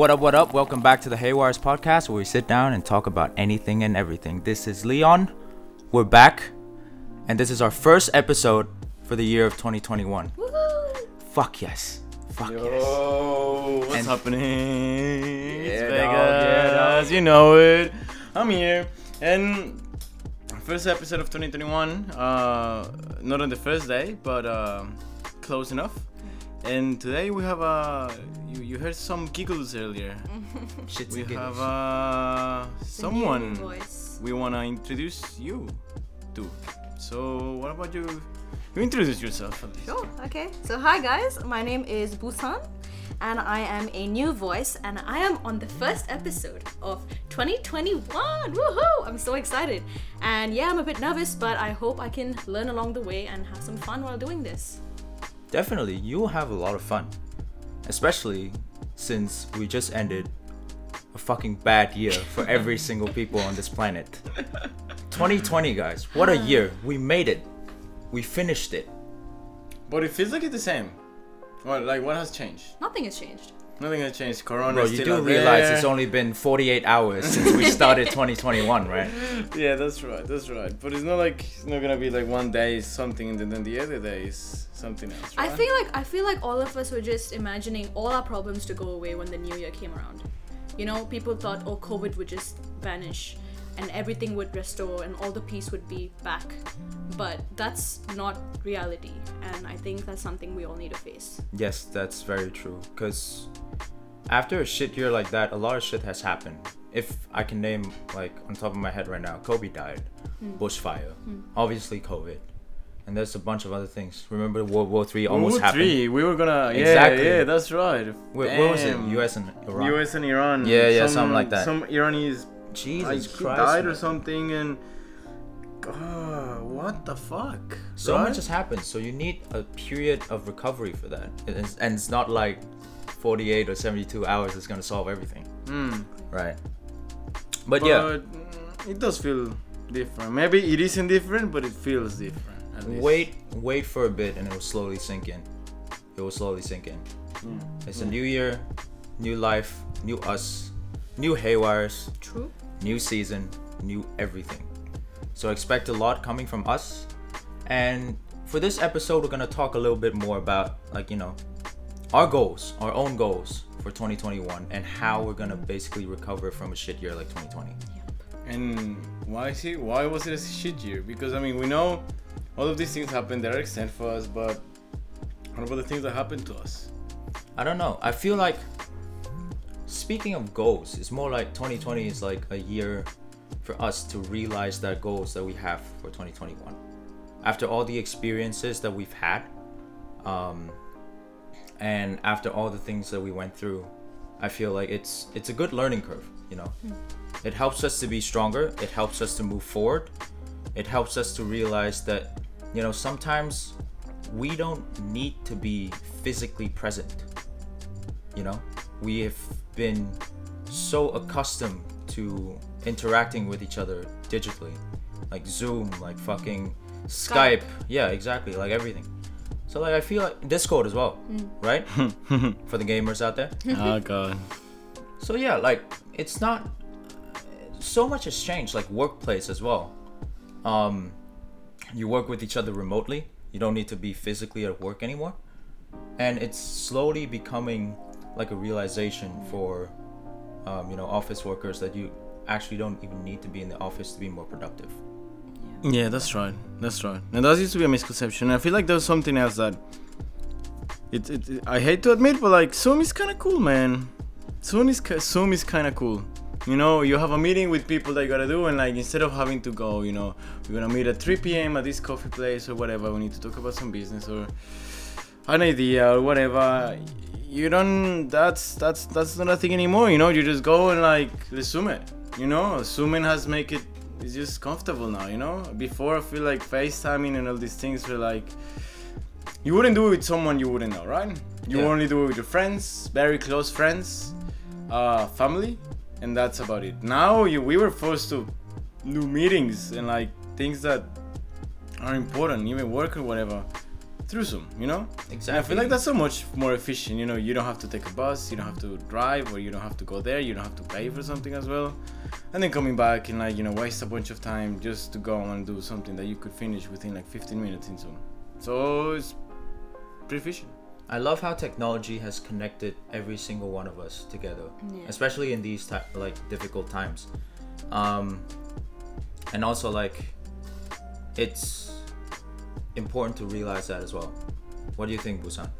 What up, what up? Welcome back to the Haywyres podcast where we sit down and talk about anything and everything. This is Leon. We're back, and this is our first episode for the year of 2021. Woohoo! Fuck yes. Fuck yes. What's And- happening? Yeah, it's dog, Vegas, yeah, you know it. I'm here, and first episode of 2021. Uh, not on the first day, but uh, close enough. And today we have uh, you, you heard some giggles earlier. Shits We and have giggles. uh, someone voice. we wanna introduce you to. So what about you? You introduce yourself at least. Sure. Okay. So hi guys, my name is Busan, and I am a new voice, and I am on the first episode of 2021. Woohoo! I'm so excited, and yeah, I'm a bit nervous, but I hope I can learn along the way and have some fun while doing this. Definitely, you'll have a lot of fun. Especially since we just ended a fucking bad year for every single people on this planet. 2020, guys. What a year. We made it. We finished it. But it feels like it's the same. What like what has changed? Nothing has changed. Nothing has changed. Corona. Bro, you still do realize there. it's only been 48 hours since we started 2021, right? Yeah, that's right. That's right. But it's not like it's not gonna be like one day is something and then the other day is something else. I right? feel like I feel like all of us were just imagining all our problems to go away when the new year came around. You know, people thought, oh, COVID would just vanish and everything would restore and all the peace would be back. But that's not reality, and I think that's something we all need to face. Yes, that's very true. Because after a shit year like that, a lot of shit has happened. If I can name, like, on top of my head right now, Kobe died, hmm. bushfire, hmm. obviously COVID, and there's a bunch of other things. Remember World War Three almost World War happened? Three. We were gonna. Yeah, Exactly. yeah, that's right. Where, where was it? Damn. U.S. and Iran. U.S. and Iran. Yeah, yeah, something like that. Some Iranians Jesus like, Christ! died or something, and God, what the fuck? So right? much has happened. So you need a period of recovery for that, it's, and it's not like 48 or 72 hours is gonna solve everything, Hmm. right? But, yeah, But mm, it does feel different. Maybe it isn't different, but it feels different. wait, wait for a bit, and it will slowly sink in. It will slowly sink in. Mm. It's a new year, new life, new us, new haywires, True. new season, new everything. So expect a lot coming from us. And for this episode, we're gonna talk a little bit more about like you know our goals, our own goals for 2021, and how we're gonna basically recover from a shit year like 2020. And why is it? Why was it a shit year? Because I mean, we know all of these things happened. They are extent for us, but what about the things that happened to us? I don't know. I feel like speaking of goals, it's more like 2020 is like a year for us to realize that goals that we have for 2021. After all the experiences that we've had, um, and after all the things that we went through, I feel like it's it's a good learning curve. You know, hmm. it helps us to be stronger. It helps us to move forward. It helps us to realize that you know sometimes we don't need to be physically present you know we have been so accustomed to interacting with each other digitally like zoom like fucking skype, Skype. yeah exactly like everything so like i feel like discord as well right? For the gamers out there. Oh god. so yeah like it's not so much has changed like workplace as well. Um you work with each other remotely. You don't need to be physically at work anymore. And it's slowly becoming like a realization for um, you know office workers that you actually don't even need to be in the office to be more productive Yeah, that's right. That's right. And that used to be a misconception. I feel like there's something else that it, it, it- I hate to admit, but like Zoom is kind of cool, man. Zoom is Zoom is kind of cool. You know, you have a meeting with people that you gotta do, and like instead of having to go, you know, we're gonna meet at 3 p.m. at this coffee place or whatever. We need to talk about some business or an idea or whatever. You don't. That's that's that's not a thing anymore. You know, you just go and like Zoom it. You know, Zooming has make it it's just comfortable now, you know? Before I feel like FaceTiming and all these things were like you wouldn't do it with someone you wouldn't know, right? You Yeah. only do it with your friends, very close friends, uh, family, and that's about it. Now you we were forced to do meetings and like things that are important, even work or whatever, through Zoom. You know. And I feel like that's so much more efficient. You know, you don't have to take a bus, you don't have to drive, or you don't have to go there. You don't have to pay for something as well, and then coming back and like you know waste a bunch of time just to go and do something that you could finish within like 15 minutes in Zoom. So it's pretty efficient. I love how technology has connected every single one of us together, Yeah. especially in these ty- like difficult times. Um, and also like, it's important to realize that as well. What do you think, Busan?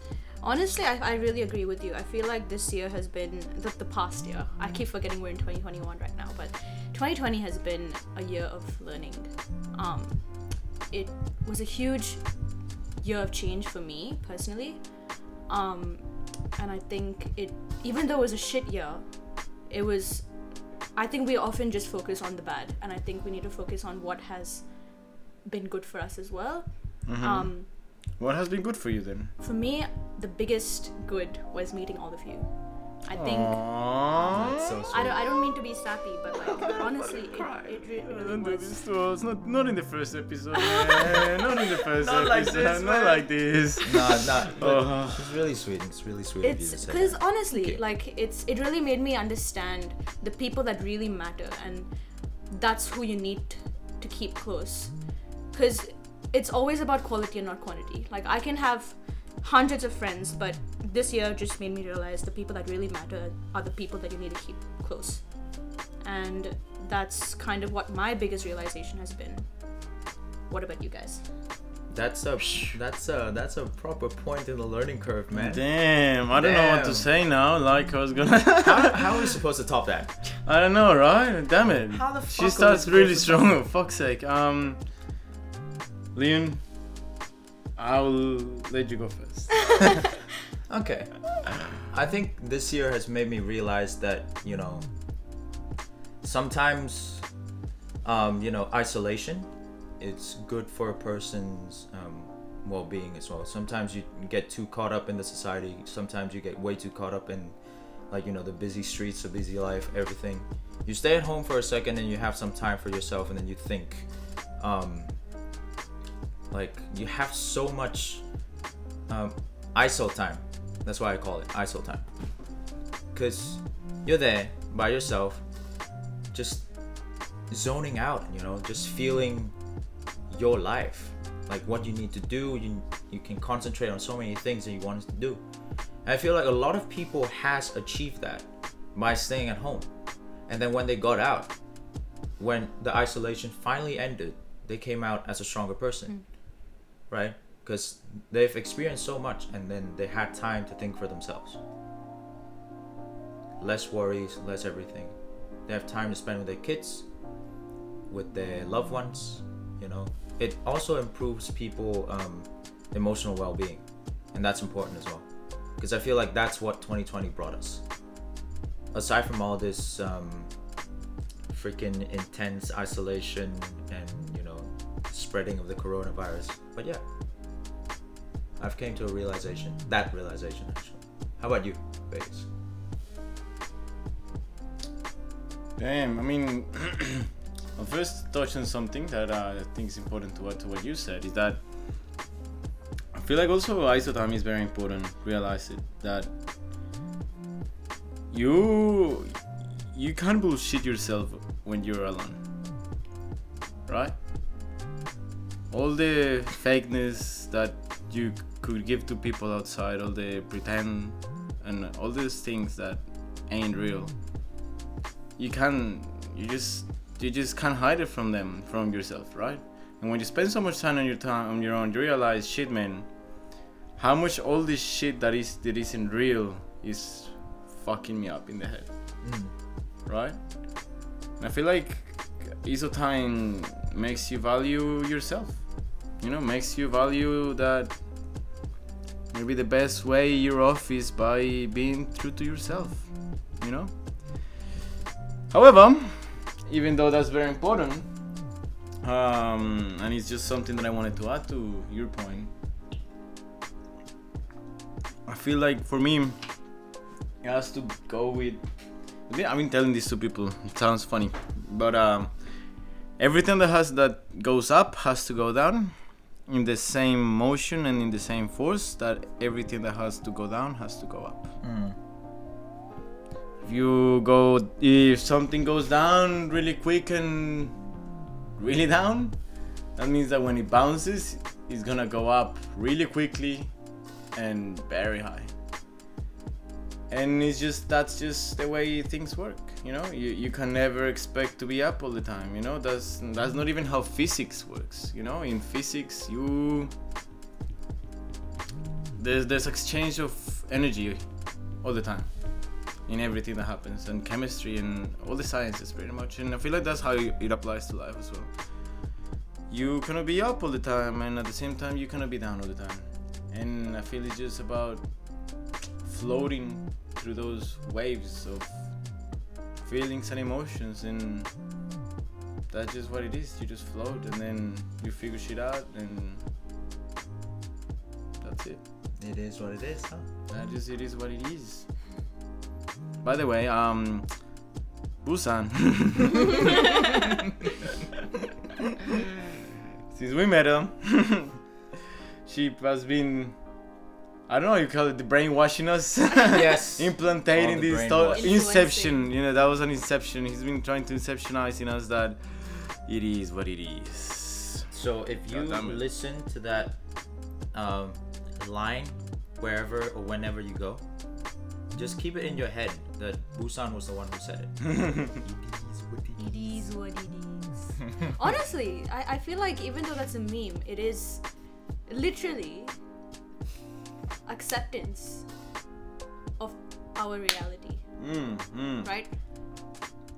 Honestly, I, I really agree with you. I feel like this year has been the, the past year. I keep forgetting we're in 2021 right now, but 2020 has been a year of learning. Um, it was a huge year of change for me personally. Um, and I think it, even though it was a shit year, it was. I think we often just focus on the bad, and I think we need to focus on what has been good for us as well. Mhm. Um, what has been good for you then? for me, the biggest good was meeting all of you. I think That's so I don't, I don't mean to be sappy, but like honestly, it, it re- really Don't do this to us. Not, not in the first episode, man. not in the first Not like episode. this, not man. like this. Nah, nah. but Oh. It's really sweet. It's really sweet of you It's to say. because that. honestly, Okay. like it's it really made me understand the people that really matter, and that's who you need to keep close. Because it's always about quality and not quantity. Like I can have hundreds of friends, but this year just made me realize the people that really matter are the people that you need to keep close. And that's kind of what my biggest realization has been. What about you guys? That's a that's a that's a proper point in the learning curve, man. Damn, I don't know what to say now. Like I was gonna. How, how are we supposed to top that? I don't know, right? Damn it. How the fuck she starts really strong. For fuck's sake. Um, Leon, I'll let you go first. Okay. I think this year has made me realize that, you know, sometimes, um, you know, isolation, it's good for a person's um, well being as well. Sometimes you get too caught up in the society, sometimes you get way too caught up in, like, you know, the busy streets, the busy life, everything. You stay at home for a second and you have some time for yourself, and then you think, um, like, you have so much um, ISO time. That's why I call it ISO time. Because you're there by yourself, just zoning out, you know, just feeling your life. Like what you need to do, you, you can concentrate on so many things that you want to do. And I feel like a lot of people has achieved that by staying at home. And then when they got out, when the isolation finally ended, they came out as a stronger person. Right? Because they've experienced so much and then they had time to think for themselves. Less worries, less everything. They have time to spend with their kids, with their loved ones, you know. It also improves people um, emotional well-being, and that's important as well. Because I feel like that's what 2020 brought us. Aside from all this um, freaking intense isolation and spreading of the coronavirus, but yeah, I've came to a realization. That realization, actually. How about you, Vegas? Damn, I mean, I'll first touch on something that uh, I think is important to what to what you said is that I feel like also ISO time is very important. Realize it that you you can't bullshit yourself when you're alone, right? All the fakeness that you could give to people outside, all the pretend, and all these things that ain't real you can you just you just can't hide it from them from yourself right and when you spend so much time on your time on your own you realize shit man how much all this shit that is that isn't real is fucking me up in the head Mm. right and i feel like iso time makes you value yourself you know makes you value that maybe the best way you're off is by being true to yourself you know However, even though that's very important, um, and it's just something that I wanted to add to your point, I feel like for me, it has to go with. I've been telling this to people. It sounds funny, but um, everything that has that goes up has to go down, in the same motion and in the same force that everything that has to go down has to go up. Mm. If you go, if something goes down really quick and really down, that means that when it bounces, it's gonna go up really quickly and very high. And it's just that's just the way things work, you know. You, you can never expect to be up all the time, you know. That's that's not even how physics works, you know. In physics, you there's there's exchange of energy all the time in everything that happens and chemistry and all the sciences pretty much and i feel like that's how it applies to life as well you cannot be up all the time and at the same time you cannot be down all the time and i feel it's just about floating through those waves of feelings and emotions and that's just what it is. You just float and then you figure shit out and that's it. It is what it is, huh? that just it is what it is. By the way um busan. Since we met her she has been I don't know you call it the brainwashing us. Yes. implantating All this thought. inception you know that was an inception. He's been trying to inceptionize in us that it is what it is. So if you God damn listen to that um, line wherever or whenever you go, just keep it in your head that Busan was the one who said it. It is what it is. Honestly, I, I feel like even though that's a meme, it is literally acceptance of our reality, mm, mm. right?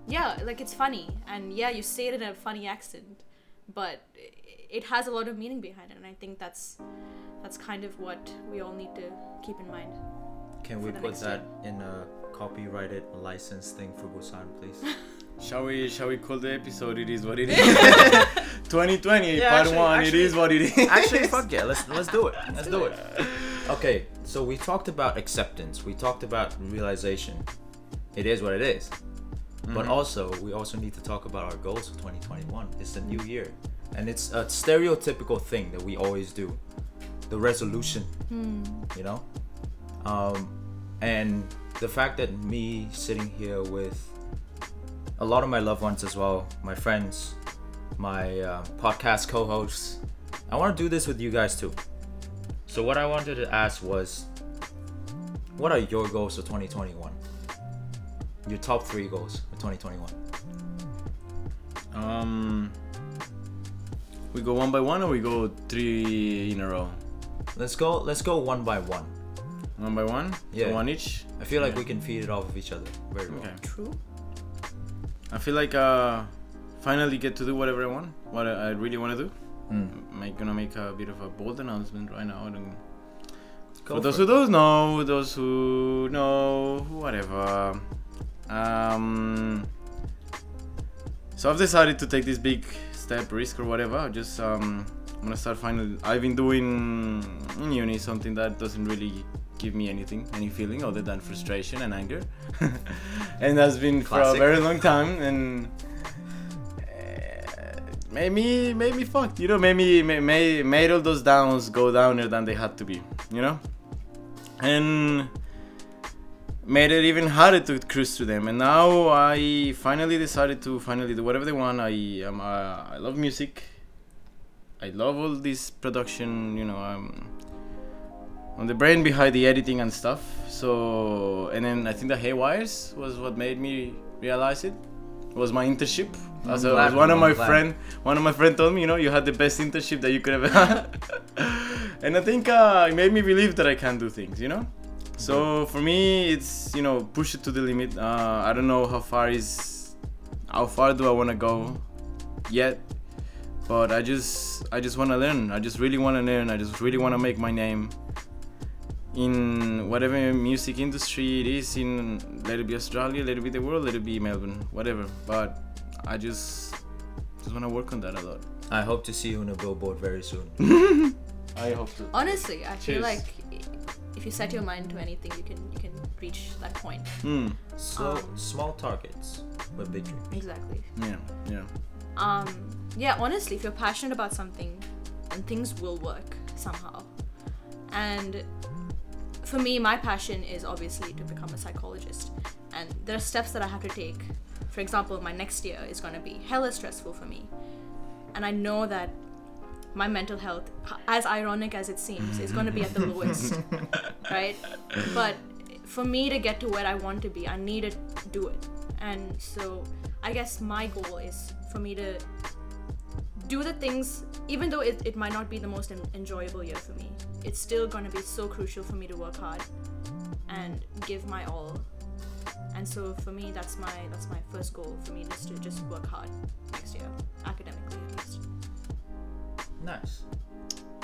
Yeah, like it's funny, and yeah, you say it in a funny accent, but it has a lot of meaning behind it, and I think that's that's kind of what we all need to keep in mind. Can we put next that in a copyrighted license thing for Busan, please? Shall we shall we call the episode it is what it is 2020 Yeah, part actually- 1 it actually- is what it is Actually, fuck yeah, let's let's do it. Let's do it. Okay, so we talked about acceptance. We talked about realization. It is what it is. But also, we also need to talk about our goals for 2021. It's the new year, and it's a stereotypical thing that we always do. The resolution, you know, um, and the fact that me sitting here with a lot of my loved ones as well, my friends, my uh, podcast co-hosts. I want to do this with you guys too. So what I wanted to ask was, what are your goals for 2021? Your top three goals for 2021. um we go one by one or we go three in a row Let's go. Let's go one by one. one by one Yeah. so one each I feel like Yeah. we can feed it off of each other very well. okay True. I feel like uh finally get to do whatever I want what I I really want to do Mm. I'm gonna make a bit of a bold announcement right now and for those who don't know, those who know, whatever. Um, so I've decided to take this big step, risk or whatever. Just um, I'm gonna start finally. I've been doing in uni something that doesn't really give me anything, any feeling other than frustration and anger, and that's been for a very long time. And made me made me fucked, you know. Made me made made all those downs go downer than they had to be, you know and made it even harder to cruise through them. And now I finally decided to finally do whatever they want. I am uh, I love music. I love all this production. You know, I'm on the brain behind the editing and stuff. So and then I think the Haywyres was what made me realize it. Was my internship. As, a, one of my friend, one of my friend told me, you know, you had the best internship that you could ever had. and I think uh, it made me believe that I can do things, you know. So for me, it's you know push it to the limit. Uh, I don't know how far is, how far do I want to go, yet, but I just I just want to learn. I just really want to learn. I just really want to make my name in whatever music industry it is in let it be Australia, let it be the world, let it be Melbourne, whatever. But I just just want to work on that a lot. I hope to see you on a billboard very soon. I hope to. Honestly, I feel Cheers. like if you set your mind to anything, you can you can reach that point. Hmm. Slow, Um, small targets, but big dreams. Exactly. Yeah. Yeah. Um, yeah. Honestly, if you're passionate about something, and things will work somehow. And for me, my passion is obviously to become a psychologist, and there are steps that I have to take. For example, my next year is going to be hella stressful for me, and I know that my mental health, as ironic as it seems, is going to be at the lowest, right? But for me to get to where I want to be, I need to do it. And so I guess my goal is for me to do the things, even though it, it might not be the most en- enjoyable year for me, it's still going to be so crucial for me to work hard and give my all. And so for me, that's my that's my first goal for me is to just work hard next year, academically at least. Nice.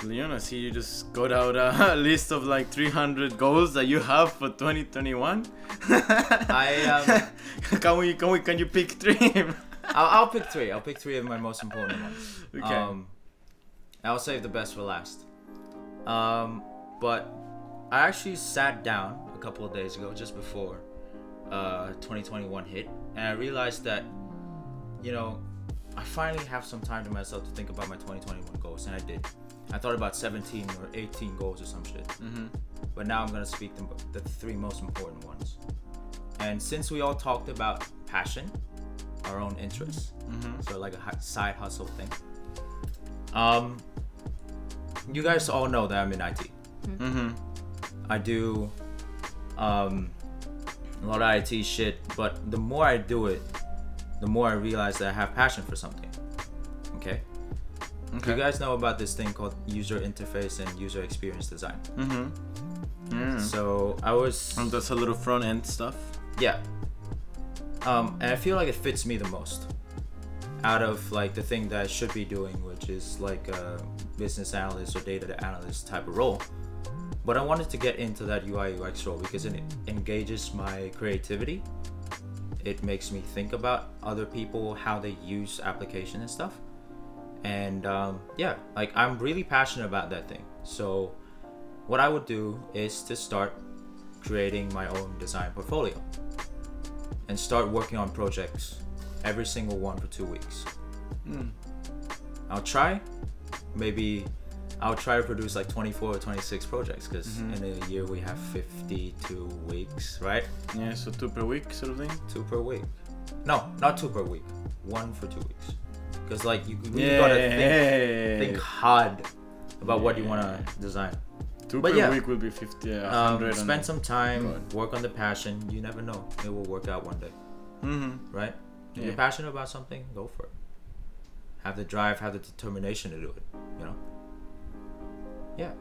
Leon, I see you just got out a list of like 300 goals that you have for 2021. I um, can we can we can you pick three? I'll, I'll pick three. I'll pick three of my most important ones. Okay. Um, I'll save the best for last. Um, but I actually sat down a couple of days ago, just before uh, 2021 hit, and I realized that, you know, I finally have some time to myself to think about my 2021 goals, and I did. I thought about 17 or 18 goals or some shit. mm-hmm. But now I'm gonna speak the, the three most important ones. And since we all talked about passion, our own interests, Mm-hmm. so like a side hustle thing. Um, you guys all know that I'm in IT. Mm-hmm. I do um, a lot of IT shit, but the more I do it, the more I realize that I have passion for something. Okay. Okay. You guys know about this thing called user interface and user experience design. Mm-hmm. Yeah. So I was and that's a little front end stuff. Yeah. Um, and I feel like it fits me the most out of like the thing that I should be doing, which is like a business analyst or data analyst type of role. But I wanted to get into that UI UX role because it engages my creativity. It makes me think about other people, how they use application and stuff. And um, yeah, like I'm really passionate about that thing. So what I would do is to start creating my own design portfolio and start working on projects every single one for two weeks. Mm. I'll try, maybe I'll try to produce like 24 or 26 projects because Mhm. in a year we have 52 weeks, right? Yeah, so two per week sort of thing. Two per week. No, not two per week. One for two weeks. Because like you really gotta think, think hard about what you wanna design. Two but per yeah. week will be 50, uh, Um, spend some time, God. work on the passion. You never know; it will work out one day, Mm-hmm. right? If you're passionate about something, go for it. Have the drive, have the determination to do it. You know. Yeah.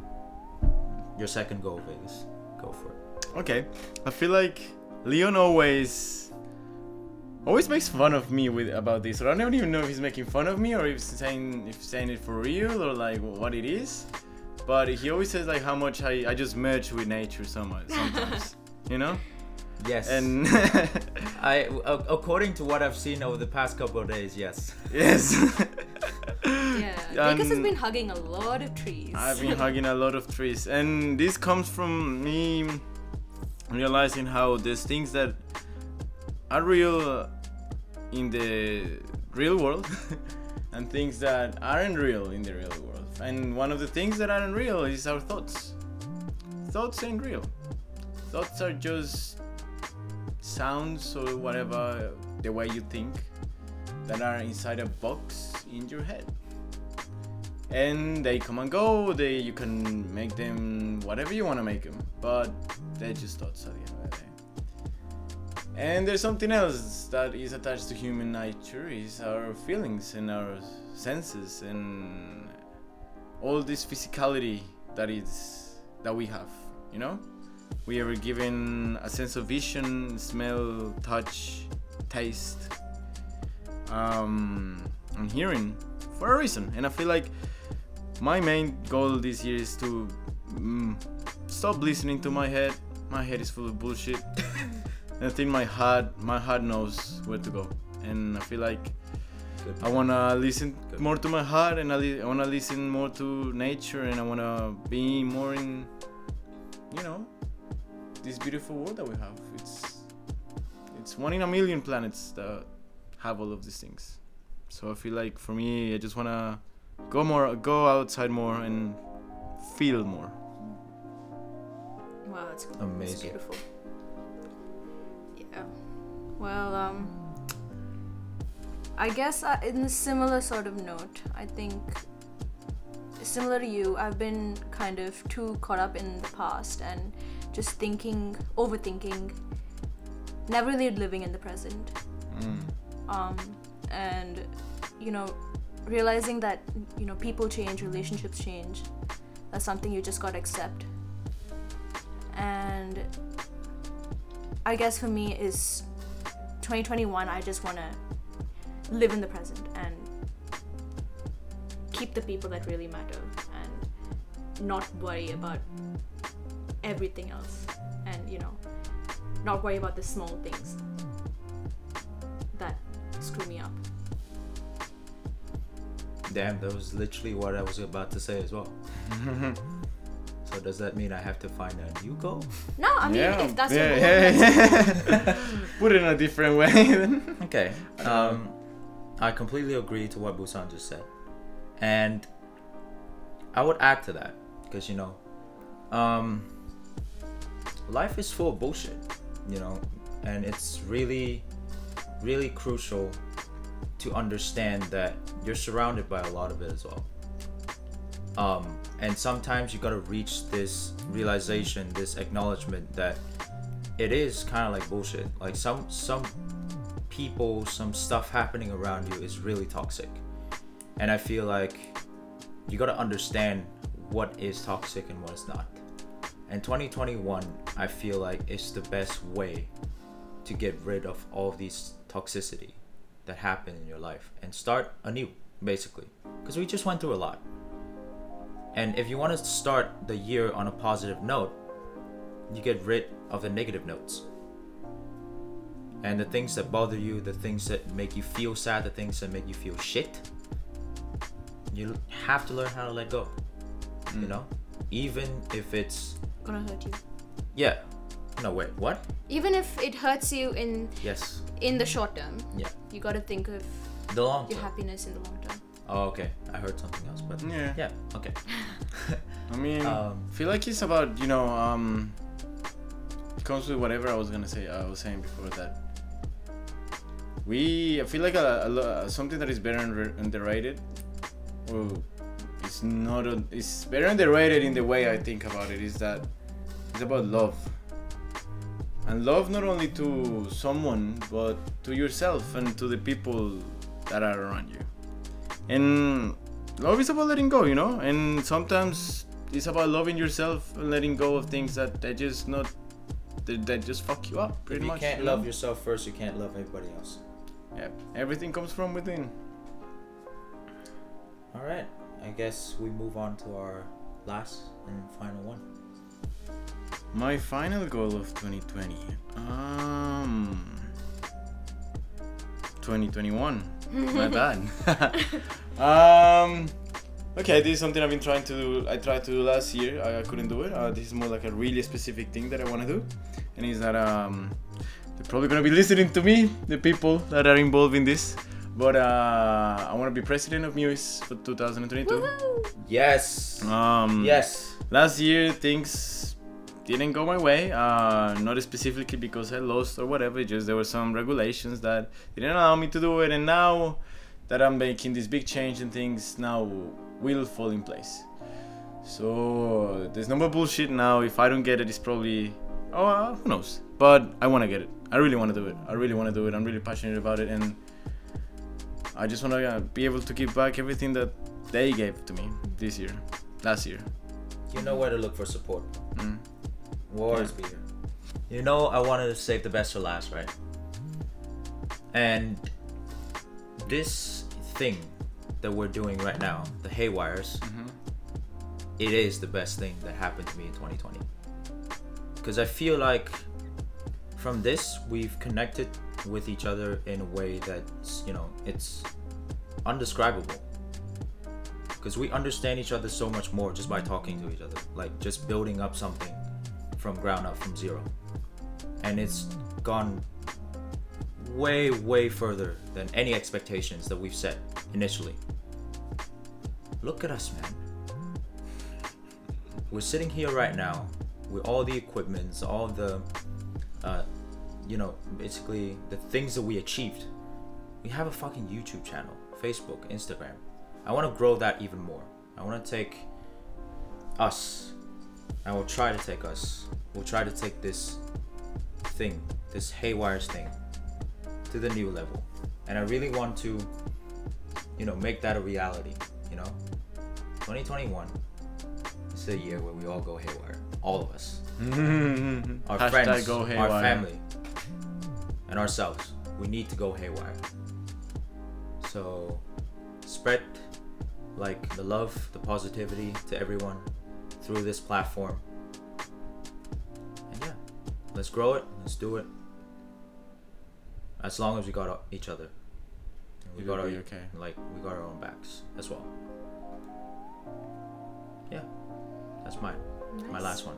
Your second goal, Vegas. Go for it. Okay, I feel like Leon always always makes fun of me with about this. Or I don't even know if he's making fun of me or if he's saying if he's saying it for real or like what it is. But he always says like how much I, I just merge with nature so much sometimes. you know? Yes. And I, a- according to what I've seen over the past couple of days, yes. yes. Yeah, Vegas has And been hugging a lot of trees. I've been hugging a lot of trees, and this comes from me realizing how there's things that are real in the real world, and things that aren't real in the real world. And one of the things that aren't real is our thoughts. Thoughts ain't real. Thoughts are just sounds or whatever the way you think that are inside a box in your head and they come and go. They you can make them whatever you want to make them, but they're just thoughts at the end of the day. And there's something else that is attached to human nature is our feelings and our senses and all this physicality that is that we have. You know, we are given a sense of vision, smell, touch, taste, um, and hearing for a reason. And I feel like my main goal this year is to mm, stop listening to my head. My head is full of bullshit. and I think my heart, my heart knows where to go. And I feel like. I wanna listen more to my heart, and I, li- I wanna listen more to nature, and I wanna be more in, you know, this beautiful world that we have. It's it's one in a million planets that have all of these things. So I feel like for me, I just wanna go more, go outside more, and feel more. Wow, that's That's Amazing. beautiful. Yeah. Well, um, I guess uh, in a similar sort of note, I think similar to you, I've been kind of too caught up in the past and just thinking, overthinking, never really living in the present. Mm. um, and you know realizing that you know people change relationships change that's something you just got to accept and i guess for me is 2021 i just want to live in the present and keep the people that really matter and not worry about everything else and you know not worry about the small things that screw me up Damn, that was literally what I was about to say as well. so does that mean I have to find a new goal? no i mean if that's yeah, your goal, yeah, yeah. Put it in a different way. Okay. Um, I completely agree to what Busan just said, and I would add to that because you know, um, life is full of bullshit, you know, and it's really, really crucial to understand that you're surrounded by a lot of it as well. Um, and sometimes you gotta reach this realization, this acknowledgement that it is kind of like bullshit. Like some some people, some stuff happening around you is really toxic. And I feel like you gotta understand what is toxic and what is not. And 2021, I feel like is the best way to get rid of all of these toxicity that happen in your life and start anew, basically. Because we just went through a lot. And if you want to start the year on a positive note, you get rid of the negative notes and the things that bother you, the things that make you feel sad, the things that make you feel shit, you have to learn how to let go. You mm. know, even if it's gonna hurt you yeah. No wait, what? even if it hurts you in Yes. in the short term Yeah. you gotta think of The long your term. happiness in the long term Oh, okay. I heard something else, but Yeah. yeah. Okay. I mean, Um, I feel like it's about you know um comes with whatever I was gonna say. I was saying before that we I feel like a, a, lo- something that is better under, underrated. Well, it's not. A, it's better underrated in the way I think about it. Is that it's about love. And love not only to someone but to yourself and to the people that are around you. And love is about letting go, you know. And sometimes it's about loving yourself and letting go of things that that just not that, that just fuck you up pretty if you much. can't you love yourself first, you can't love anybody else. Yeah, everything comes from within. All right. I guess we move on to our last and final one. My final goal of 2020. Um 2021. My bad. um Okay, this is something I've been trying to do. I tried to do last year. I, I couldn't do it. Uh, this is more like a really specific thing that I want to do, and is that um, they're probably gonna be listening to me, the people that are involved in this. But uh, I want to be president of MUIS for 2022. Woohoo! Yes. Um, yes. last year things didn't go my way uh, not specifically because i lost or whatever just there were some regulations that didn't allow me to do it and now that i'm making this big change and things now will fall in place. So there's no more bullshit now. If i don't get it it's probably oh uh, who knows? But i want to get it. I really want to do it. I really want to do it. I'm really passionate about it and i just want to uh, be able to give back everything that they gave to me this year last year. You know where to look for support. mm. We'll always be here. You know, I wanted to save the best for last, right? And this thing that we're doing right now, the Haywyres, mm-hmm. it is the best thing that happened to me in 2020. Because I feel like from this, we've connected with each other in a way that's, you know, it's undescribable. Because we understand each other so much more just by talking to each other, like just building up something from ground up, from zero. And it's gone way, way further than any expectations that we've set initially. look at us, man. We're sitting here right now with all the equipments, all the, uh, you know, basically the things that we achieved. We have a fucking YouTube channel, Facebook, Instagram. I want to grow that even more. I want to take us. I will try to take us. We'll try to take this thing, this Haywyres thing, to the new level. And I really want to, you know, make that a reality. You know, 2021 is the year where we all go haywire. All of us, mm-hmm. our Hashtag friends, go our family, and ourselves. We need to go haywire. So, spread like the love, the positivity to everyone through this platform. And yeah, let's grow it. Let's do it. As long as we got each other. We It'll got our okay. like we got our own backs as well. Yeah, that's mine. My Nice. last one.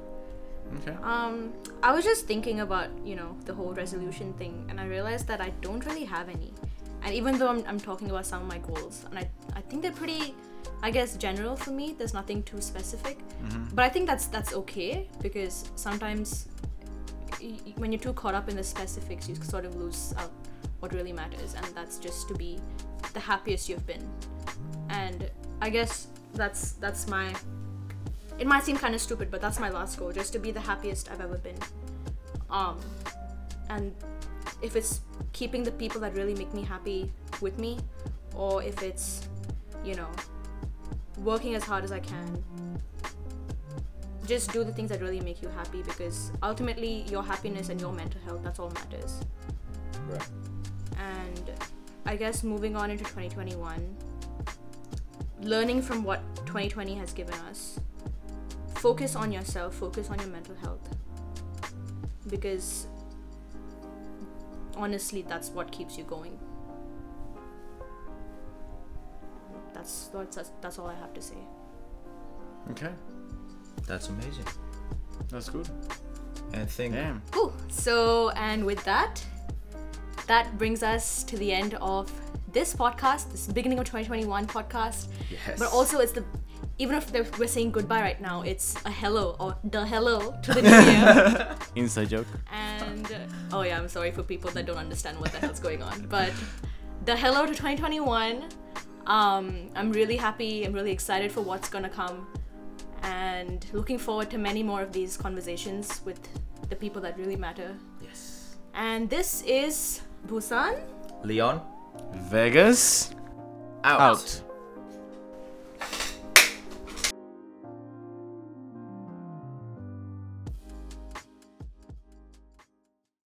Okay. Um, I was just thinking about you know the whole resolution thing, and I realized that I don't really have any. And even though I'm, I'm talking about some of my goals, and I, I think they're pretty, I guess, general for me. There's nothing too specific, but I think that's that's okay because sometimes y- when you're too caught up in the specifics, you sort of lose out what really matters, and that's just to be the happiest you've been. And I guess that's that's my it might seem kind of stupid, but that's my last goal, just to be the happiest I've ever been. Um, and if it's keeping the people that really make me happy with me, or if it's, you know, working as hard as I can, just do the things that really make you happy because ultimately your happiness and your mental health, that's all matters. Right. And I guess moving on into 2021, learning from what 2020 has given us, focus on yourself, focus on your mental health. Because honestly, that's what keeps you going. That's that's that's all I have to say. Okay. That's amazing. That's good. And think Damn. Cool. So, and with that, that brings us to the end of this podcast, this beginning of 2021 podcast. yes. But also, it's the even if we're saying goodbye right now, it's a hello or the hello to the new year. Inside joke. and oh yeah, I'm sorry for people that don't understand what the hell's going on. But the hello to 2021. Um, I'm really happy. I'm really excited for what's gonna come, and looking forward to many more of these conversations with the people that really matter. yes. And this is Busan. Leon Vegas out. out.